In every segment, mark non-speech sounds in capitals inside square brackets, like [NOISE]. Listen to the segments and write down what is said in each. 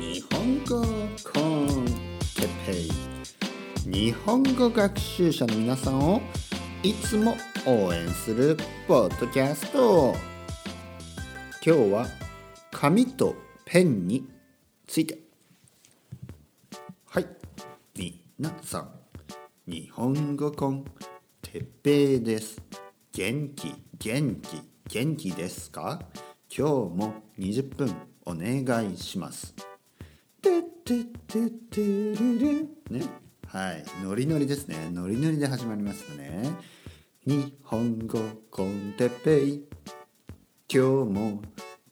日本語コンテペイ。日本語学習者の皆さんをいつも応援するポッドキャスト。今日は紙とペンについて。はい。皆さん日本語コンテッペイです。元気元気元気ですか？今日も20分。お願いします。ね。はい。ノリノリですね。ノリノリで始まりましたね。日本語コンテペイ。今日も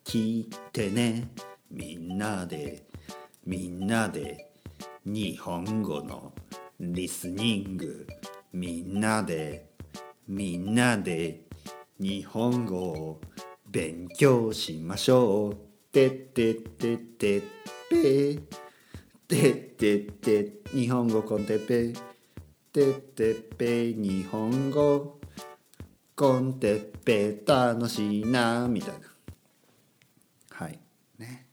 聞いてね。みんなで。みんなで。日本語のリスニング。みんなで。みんなで。日本語を勉強しましょう。てってってってててってって日本語コンテッペてってって日本語。コンテッペ楽しいなみたいな。はい。ね。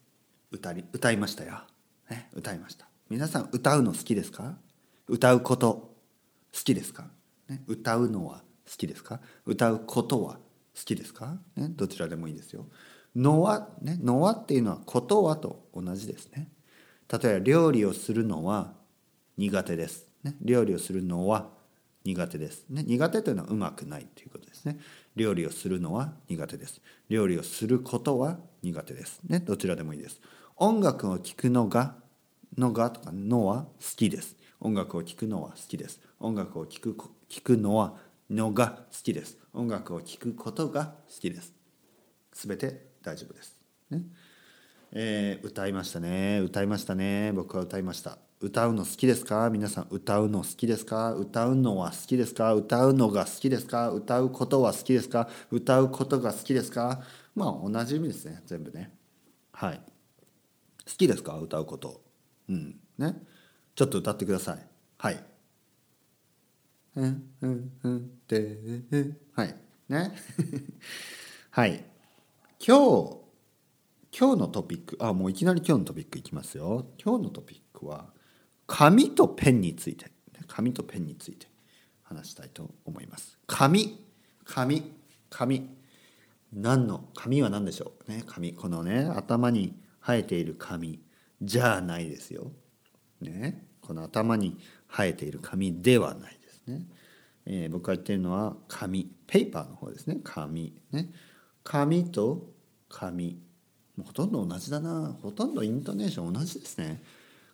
歌り歌いましたよ、ね、歌いました。皆さん歌うの好きですか？歌うこと好きですか、ね、歌うのは好きですか？歌うことは好きですか、ね、どちらでもいいですよ。のは、ね、のはっていうのはことはと同じですね。例えば料理をするのは苦手です。ね、料理をするのは苦手です。ね、苦手というのはうまくないということですね。料理をするのは苦手です。料理をすることは苦手です。ね、どちらでもいいです。音楽を聴くのがのがとかのは好きです。音楽を聴くのは好きです。音楽を聴く聞くのはのが好きです。音楽を聴くことが好きです。すべて大丈夫です。ねえー、歌いましたね。歌いましたね。僕は歌いました。歌うの好きですか？皆さん歌うの好きですか？歌うのは好きですか？歌うのが好きですか？歌うことは好きですか？歌うことが好きですか？まあ同じ意味ですね。全部ね。はい。好きですか？歌うこと。うん。ね。ちょっと歌ってください。はい。うんうんうんではいね [LAUGHS] はい今日今日のトピックあもういきなり今日のトピックいきますよ。今日のトピックは紙とペンについて。紙とペンについて話したいと思います。紙紙紙。何の紙は何でしょう？ね紙。このね頭に生えている紙。じゃないですよ。ねこの頭に生えている紙ではないですね、えー、僕が言ってるのは紙ペーパーの方ですね。紙。ね。紙と紙もうほとんど同じだな。ほとんどイントネーション同じですね。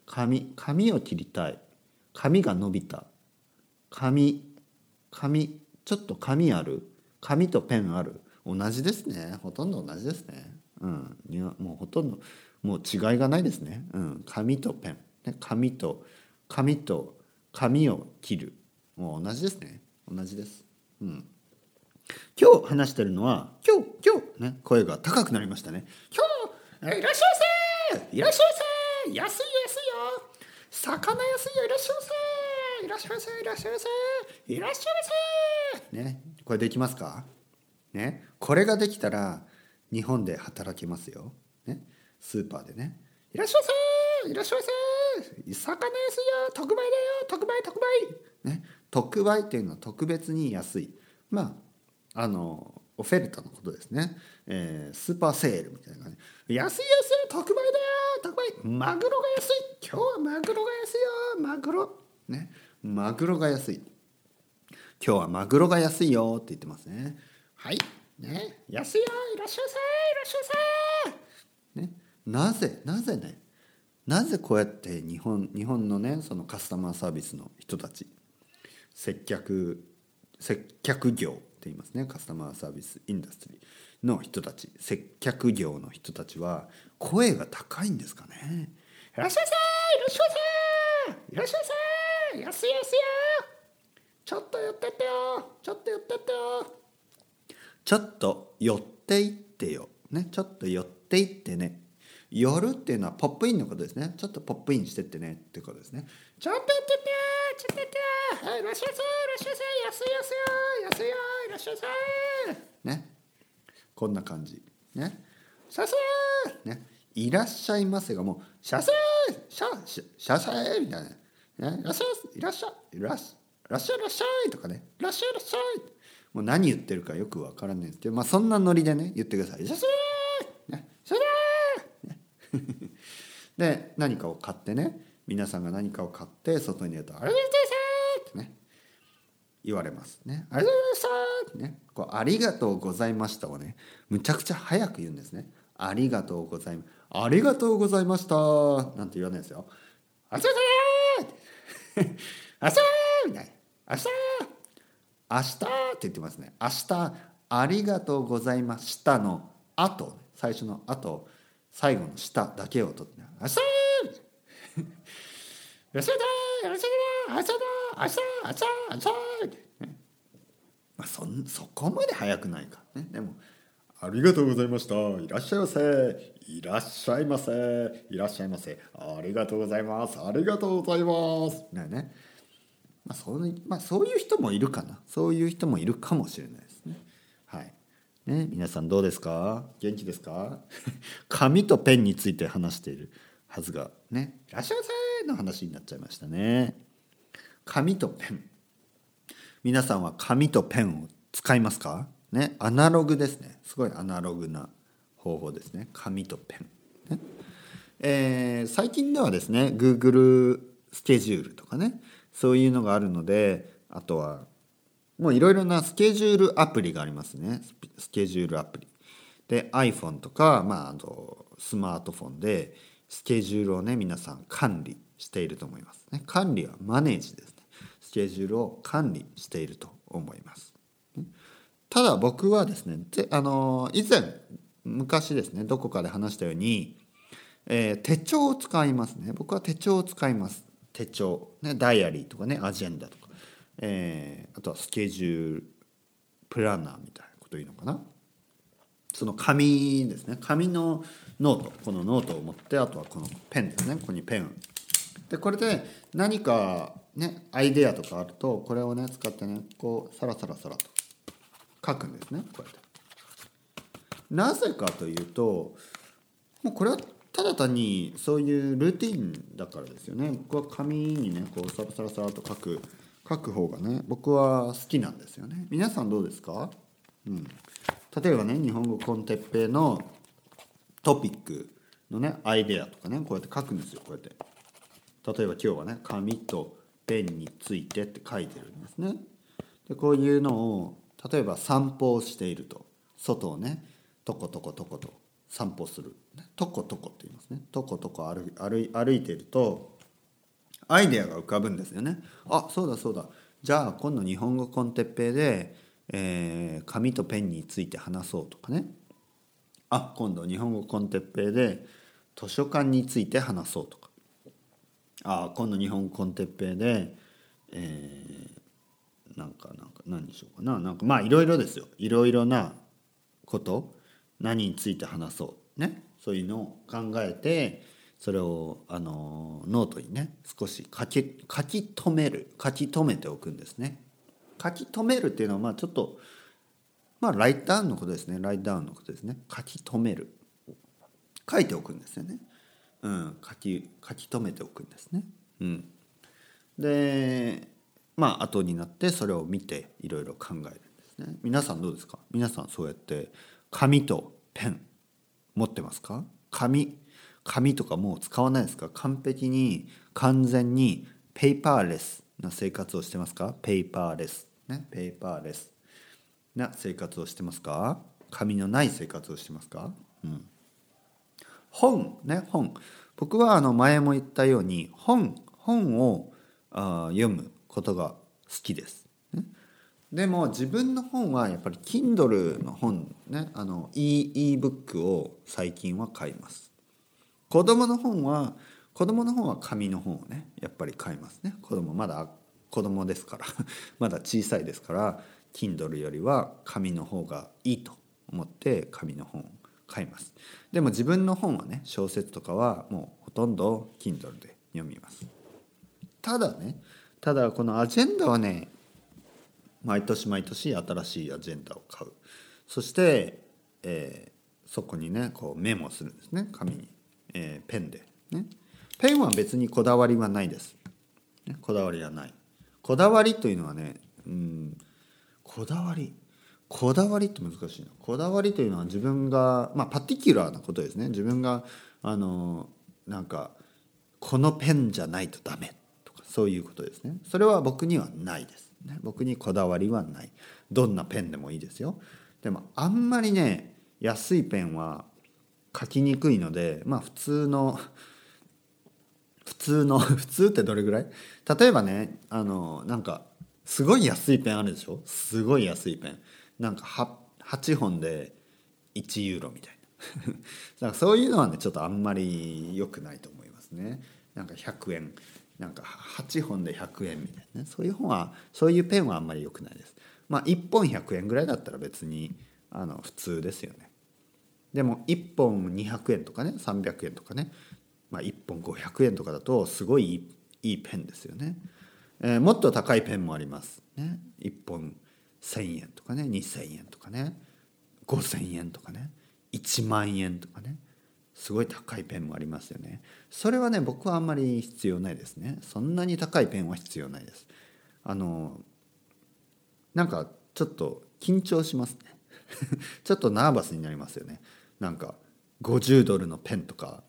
紙紙を切りたい。紙が伸びた。紙紙ちょっと紙ある。紙とペンある。同じですね。ほとんど同じですね。うん。もうほとんどもう違いがないですね。うん。紙とペン、ね、紙と紙と紙を切る。もう同じですね。同じです。うん。今日話してるのは今日今日ね声が高くなりましたね。今日いらっしゃいませ。いらっしゃいませ。安い安いよ。魚安いよ。いらっしゃいませ。いらっしゃいませ。いらっしゃいませ。いらっしゃいませ。ねこれできますか？ねこれができたら日本で働けますよ。ねスーパーでね。いらっしゃいませ。いらっしゃいませ。魚安いよ。特売だよ。特売特売。ね特売っていうのは特別に安い。まああのオフェルトのことですね、えー、スーパーセールみたいな感じ。安い安い特売だよ特売マグロが安い。今日はマグロが安いよ。マグロ。ね。マグロが安い。今日はマグロが安いよ。って言ってますね。はい。ね。安いよ。いらっしゃいませ。いらっしゃいませ。ね。なぜなぜね。なぜこうやって日本日本のねそのカスタマーサービスの人たち接客接客業っていますね。カスタマーサービスインダストリーの人たち接客業の人たちは声が高いんですかね。いらっしゃいませいらっしゃいませいらっしゃいませ安い安いよちょっと寄ってってよちょっと寄ってってよちょっと寄っていってよねちょっと寄っていってね寄るっていうのはポップインのことですねちょっとポップインしてってねってことですねちょっと寄ってってよちょっと待ってはいいらっしゃいませいらっしゃいませ安い安いよ安いよいらっしゃいね。こんな感じ。ね。さすね。いらっしゃいませがもう「シャセーシャシャシャセー」みたいな、ね「いらっしゃいいらっしゃい。いらっしゃい。らっしゃいらっしゃい」とかね「いらっしゃいらっしゃい」もう何言ってるかよくわからないんですけどまあそんなノリでね言ってください「シャセー」ね「シャセー」ね。[LAUGHS] で何かを買ってね。皆さんが何かを買って外に出ると「ありがとうございます」ってね。言われます。ね。ありがとうございましたね。こうありがとうございましたをね、むちゃくちゃ早く言うんですね。ありがとうございま。ありがとうございましたなんて言わないですよ。ありがとうございます明日みたいな。明日明日って言ってますね。明日ありがとうございましたの後、最初の後、最後の下だけを取って、明日明日だ明日だ明日だ明日明日明日まあそそこまで早くないか。ね。でもありがとうございました。いらっしゃいませ。いらっしゃいませ。いらっしゃいませ。ありがとうございます。ありがとうございます。ねね。まあそうまあそういう人もいるかな。そういう人もいるかもしれないですね。はい。ね皆さんどうですか？元気ですか？[LAUGHS] 紙とペンについて話しているはずがね「いらっしゃいませ」の話になっちゃいましたね。紙とペン。皆さんは紙とペンを使いますか？ねアナログですね。すごいアナログな方法ですね。紙とペン、ね。えー、最近ではですね Google スケジュールとかねそういうのがあるのであとはもういろいろなスケジュールアプリがありますね。スケジュールアプリ。で iPhone とか、まあ、あとスマートフォンでスケジュールをね皆さん管理していると思います、ね、管理はマネージです。ケジュールを管理していると思います、ただ僕はですねあの以前昔ですねどこかで話したように、えー、手帳を使いますね。僕は手帳を使います。手帳、ね、ダイアリーとかねアジェンダとか、えー、あとはスケジュールプランナーみたいなこと言うのかな。その紙ですね。紙のノート。このノートを持ってあとはこのペンですね。ここにペンでこれで何かねアイデアとかあるとこれをね使ってねこうサラサラサラと書くんですねこうやって。なぜかというともうこれはただ単にそういうルーティンだからですよね。僕は紙にねこうサラサラサラと書く書く方がね僕は好きなんですよね。皆さんどうですか？うん。例えばね日本語コンテッペイのトピックのねアイデアとかねこうやって書くんですよこうやって。例えば今日はね紙とペンについてって書いてるんですね。でこういうのを例えば散歩をしていると。外をねとことことこと散歩する。とことこって言いますね。とことこ歩歩歩いているとアイデアが浮かぶんですよね。あそうだそうだ。じゃあ今度日本語コンテッペイで、えー、紙とペンについて話そうとかね。あ今度日本語コンテッペイで図書館について話そうとか。あ今度日本語 con Teppei で、えー、なんかなんか何にしようかな。なんかまあいろいろですよ。いろいろなこと何について話そうね。そういうのを考えてそれをあのノートにね少し書き書き留める。書き留めておくんですね。書き留めるっていうのはまあちょっとまあ write down のことですね。 write down のことですね。書き留める。書いておくんですよね、うん、書き書き留めておくんですね、うん、でまあ後になってそれを見ていろいろ考えるんですね。皆さんどうですか？皆さんそうやって紙とペン持ってますか？紙紙とかもう使わないですか？完璧に完全にペーパーレスな生活をしてますか？ペーパーレスね。ペーパーレスな生活をしてますか？紙のない生活をしてますか、うん、本ね本。僕はあの前も言ったように本本をあ読むことが好きです、ね、でも自分の本はやっぱり Kindle の本ねあの e, e ブックを最近は買います。子供の本は子供の本は紙の本をねやっぱり買いますね。子供まだ子供ですから [LAUGHS] まだ小さいですから Kindle よりは紙の方がいいと思って紙の本を買います。でも自分の本はね小説とかはもうほとんど Kindle で読みます。ただねただこのアジェンダはね毎年毎年新しいアジェンダを買う。そして、えー、そこにねこうメモするんですね。紙にえペンで、ね、ペンは別にこだわりはないです、ね、こだわりはない。こだわりというのはねうんこだわりこだわりって難しいな。こだわりというのは自分がまあパティキュラーなことですね。自分があのなんかこのペンじゃないとダメとかそういうことですね。それは僕にはないです、ね、僕にこだわりはない。どんなペンでもいいですよ。でもあんまりね安いペンは書きにくいのでまあ普通の普通の [LAUGHS] 普通ってどれぐらい？例えばねあのなんかすごい安いペンあるでしょ？すごい安いペン。なんか 8, 8本で1ユーロみたいな。[LAUGHS] だかそういうのはねちょっとあんまり良くないと思いますね。なんか100円。なんか8本で100円みたいなね。そういう本はそういうペンはあんまり良くないです。まあ1本100円ぐらいだったら別にあの普通ですよね。でも1本200円とかね300円とかね、まあ、1本500円とかだとすごいいいペンですよね、えー、もっと高いペンもあります、ね、1本1,000円とかね2,000円とかね5,000円とかね1万円とかねすごい高いペンもありますよね。それはね僕はあんまり必要ないですね。そんなに高いペンは必要ないです。あのなんかちょっと緊張しますね。[LAUGHS] ちょっとナーバスになりますよね。なんか50ドルのペンとか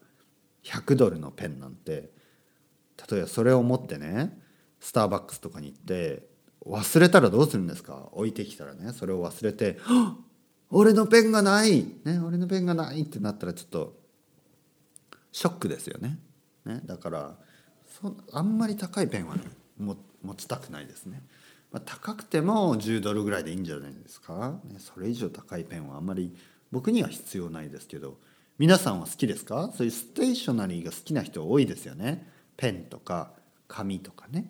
100ドルのペンなんて例えばそれを持ってねスターバックスとかに行って忘れたらどうするんですか？置いてきたらねそれを忘れて「俺のペンがない!」ね「俺のペンがない!」ってなったらちょっとショックですよね。ねだからそあんまり高いペンは、ね、持ちたくないですね。まあ、高くても10ドルぐらいでいいんじゃないですか、ね、それ以上高いペンはあんまり僕には必要ないですけど皆さんは好きですか？そういうステーショナリーが好きな人多いですよねペンとか紙とかね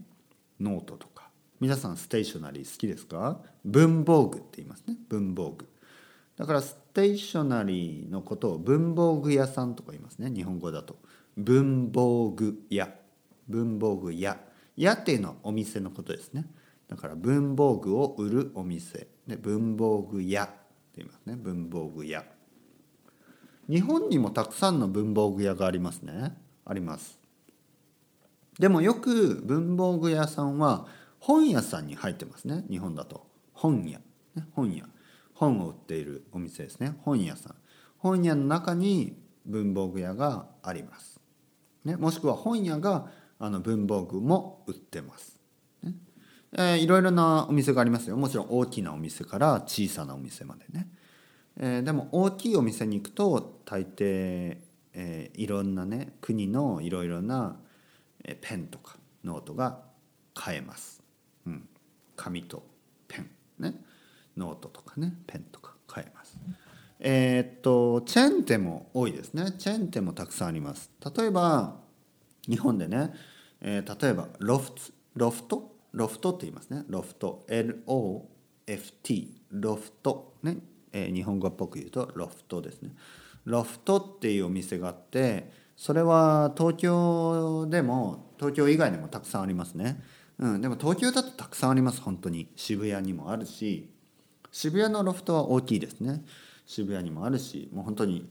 ノートとか皆さんステーショナリー好きですか？文房具って言いますね。文房具。だからステーショナリーのことを文房具屋さんとか言いますね。日本語だと。文房具屋。文房具屋。屋っていうのはお店のことですね。だから文房具を売るお店。で文房具屋って言いますね。文房具屋。日本にもたくさんの文房具屋がありますね。あります。でもよく文房具屋さんは本屋さんに入ってますね日本だと。本屋、ね、本屋。本を売っているお店ですね。本屋さん。本屋の中に文房具屋があります、ね、もしくは本屋があの文房具も売ってます。ね。えー、いろいろなお店がありますよ。もちろん大きなお店から小さなお店までね、えー、でも大きいお店に行くと大抵、えー、いろんなね国のいろいろなペンとかノートが買えます、紙とペンね。ノートとかねペンとか買えます。えー、っとチェーン店も多いですね。チェーン店もたくさんあります。例えば日本でね、えー、例えばロフトロフト？ロフトって言いますね。ロフト。LOFT ロフト。ね、えー、日本語っぽく言うとロフトですね。ロフトっていうお店があってそれは東京でも東京以外にもたくさんありますね、うん、でも東京だとたくさんあります本当に。渋谷にもあるし。渋谷のロフトは大きいですね。渋谷にもあるしもう本当に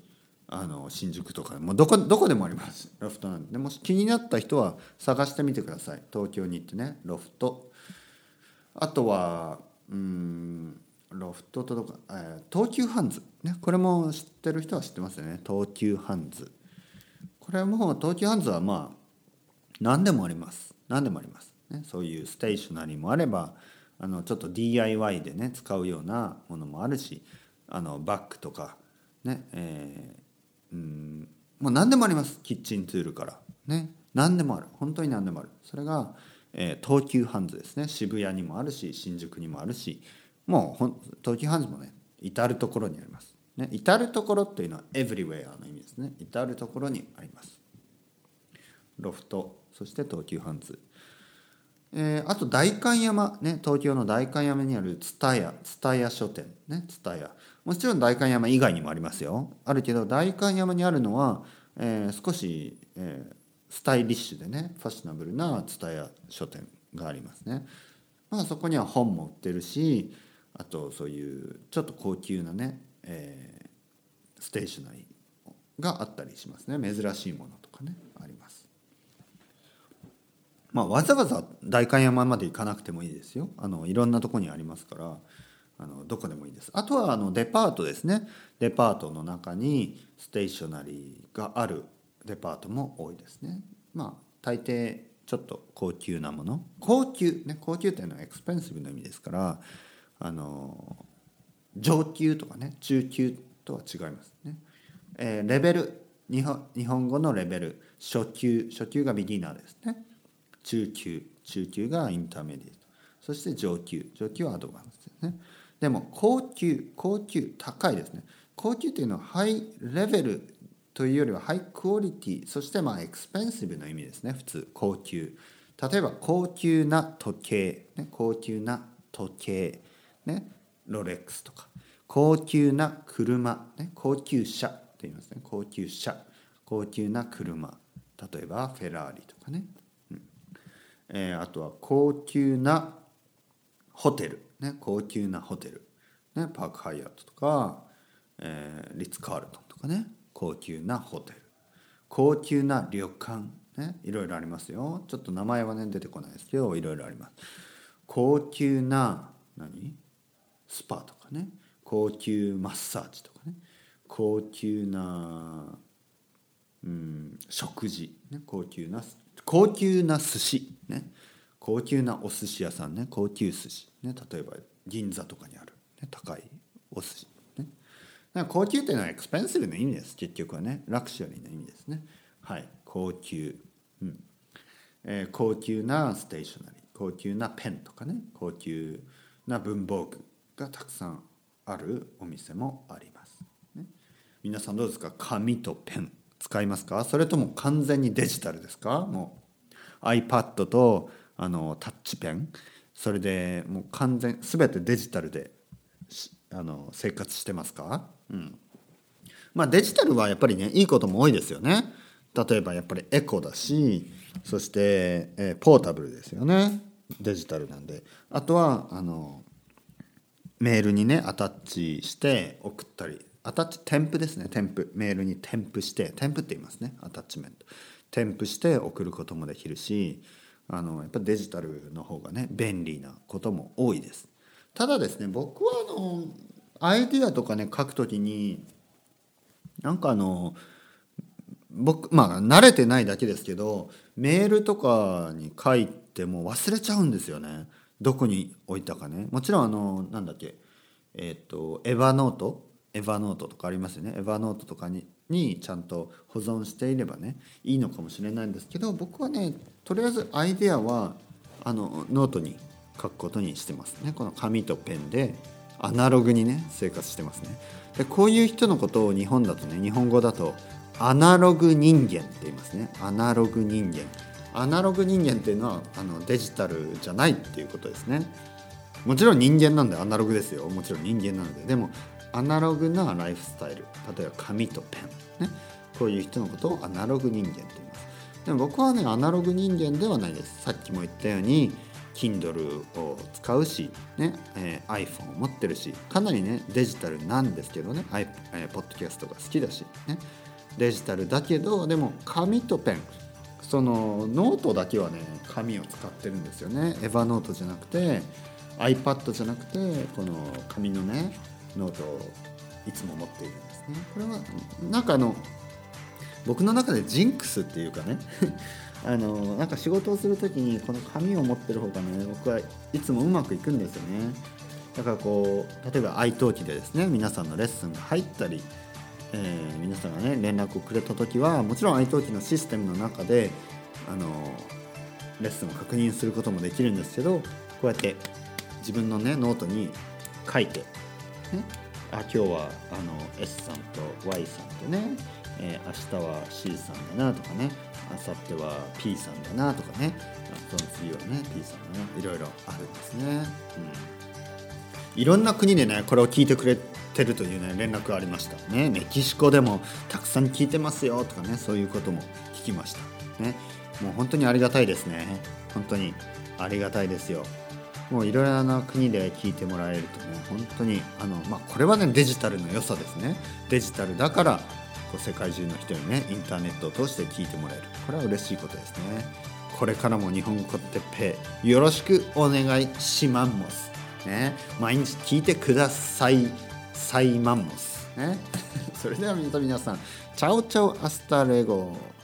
あの新宿とかもうどこどこでもあります。ロフトなんで。もし気になった人は探してみてください。東京に行ってね。ロフト。あとはうんロフトとか、えー、東急ハンズ、ね、これも知ってる人は知ってますよね。東急ハンズ。これも東急ハンズはまあ何でもあります。何でもあります、ね、そういうステーショナリーもあればあのちょっと DIY でね使うようなものもあるしあのバッグとかねえーうんもう何でもあります。キッチンツールから。ね何でもある。本当に何でもある。それが、えー、東急ハンズですね。渋谷にもあるし新宿にもあるしもう東急ハンズもね至る所にあります、ね、至る所っていうのは everywhere の意味ですね。至る所にあります。ロフトそして東急ハンズ。えー、あと代官山、ね、東京の代官山にある蔦屋蔦屋書店ね蔦屋。もちろん代官山以外にもありますよ。あるけど代官山にあるのは、えー、少し、えー、スタイリッシュでねファッショナブルな蔦屋書店がありますね、まあ、そこには本も売ってるしあとそういうちょっと高級なね、えー、ステーショナリーがあったりしますね。珍しいものとかね。まあわざわざ代官山まで行かなくてもいいですよ。あのいろんなとこにありますからあのどこでもいいです。あとはあのデパートですね。デパートの中にステーショナリーがあるデパートも多いですね。まあ大抵ちょっと高級なもの。高級ね高級っていうのは expensive の意味ですからあの上級とかね中級とは違いますね、えー、レベル。日本日本語のレベル。初級。初級がビギナーですね。中級中級がインターメディエート。そして上級。上級はアドバンスですね。でも高級高級高いですね。高級というのはハイレベルというよりはハイクオリティそしてまあエクスペンシブの意味ですね。普通高級。例えば高級な時計、ね、高級な時計、ね、ロレックスとか。高級な車、ね、高級車って言いますね。高級車。高級な車。例えばフェラーリとかね、えー、あとは高級なホテル、ね、高級なホテル、ね、パークハイアートとか、えー、リッツ・カールトンとかね。高級なホテル。高級な旅館。ねいろいろありますよ。ちょっと名前はね出てこないですけどいろいろあります。高級な何？スパとかね。高級マッサージとかね。高級な、うん、食事、ね、高級な高級な寿司。ね。高級なお寿司屋さんね。高級寿司。ね。例えば銀座とかにある、ね、高いお寿司。ね。高級っていうのは expensive の意味です。結局はね。 luxury の意味ですね。はい。高級、うん。えー、高級なステーショナリー。高級なペンとかね。高級な文房具がたくさんあるお店もあります、ね、皆さんどうですか？紙とペン。使いますか？それとも完全にデジタルですか？もう iPad とあのタッチペン。それでもう完全全てデジタルであの生活してますか、うん。まあ、デジタルはやっぱりねいいことも多いですよね。例えばやっぱりエコだしそして、えー、ポータブルですよね。デジタルなんで。あとはあのメールにねアタッチして送ったりアタッチ添付ですね。添付。メールに添付して添付って言いますね。アタッチメント添付して送ることもできるしあのやっぱデジタルの方がね便利なことも多いです。ただですね僕はあのアイディアとかね書くときになんかあの僕まあ慣れてないだけですけどメールとかに書いても忘れちゃうんですよね。どこに置いたかね。もちろんあのなんだっけ。えっ、ー、とエヴァノート。エヴァノートとかありますよね。エヴァノートとかににちゃんと保存していればねいいのかもしれないんですけど僕はねとりあえずアイデアはあのノートに書くことにしてますね。この紙とペンでアナログにね生活してますね。でこういう人のことを日本だとね日本語だとアナログ人間って言いますね。アナログ人間。アナログ人間っていうのはあのデジタルじゃないっていうことですね。もちろん人間なんでアナログですよ。もちろん人間なので。でもアナログなライフスタイル。例えば紙とペン。ね。こういう人のことをアナログ人間と言います。でも僕はねアナログ人間ではないです。さっきも言ったように Kindle を使うし、ね。えー、iPhone を持ってるしかなりねデジタルなんですけどね、えー、ポッドキャストが好きだし、ね、デジタルだけどでも紙とペン。そのノートだけはね紙を使ってるんですよね。 Evernote じゃなくて iPad じゃなくてこの紙のねノートをいつも持っているんですね。これはなんかあの僕の中でジンクスっていうかね [LAUGHS] あのなんか仕事をする時にこの紙を持ってる方がね僕はいつもうまくいくんですよね。だからこう例えば iTalki でですね皆さんのレッスンが入ったり、えー、皆さんがね連絡をくれた時はもちろん iTalki のシステムの中であのレッスンを確認することもできるんですけどこうやって自分のねノートに書いて、ね、あ今日はあの S さんと Y さんとね、えー、明日は C さんだなとかねあさっては P さんだなとかねその次はね P さんだないろいろあるんですね、うん、いろんな国でねこれを聞いてくれてるというね連絡がありました。ねメキシコでもたくさん聞いてますよとかねそういうことも聞きました。ねもう本当にありがたいですね。本当にありがたいですよ。もういろいろな国で聞いてもらえるとね本当にあの、まあ、これはねデジタルの良さですね。デジタルだからこう世界中の人にねインターネットを通して聞いてもらえる。これは嬉しいことですね。これからも日本語ってっぺよろしくお願いします。ね。毎日聞いてください。サイマンモスね。[LAUGHS] それでは皆さんチャオチャオアスタレゴ。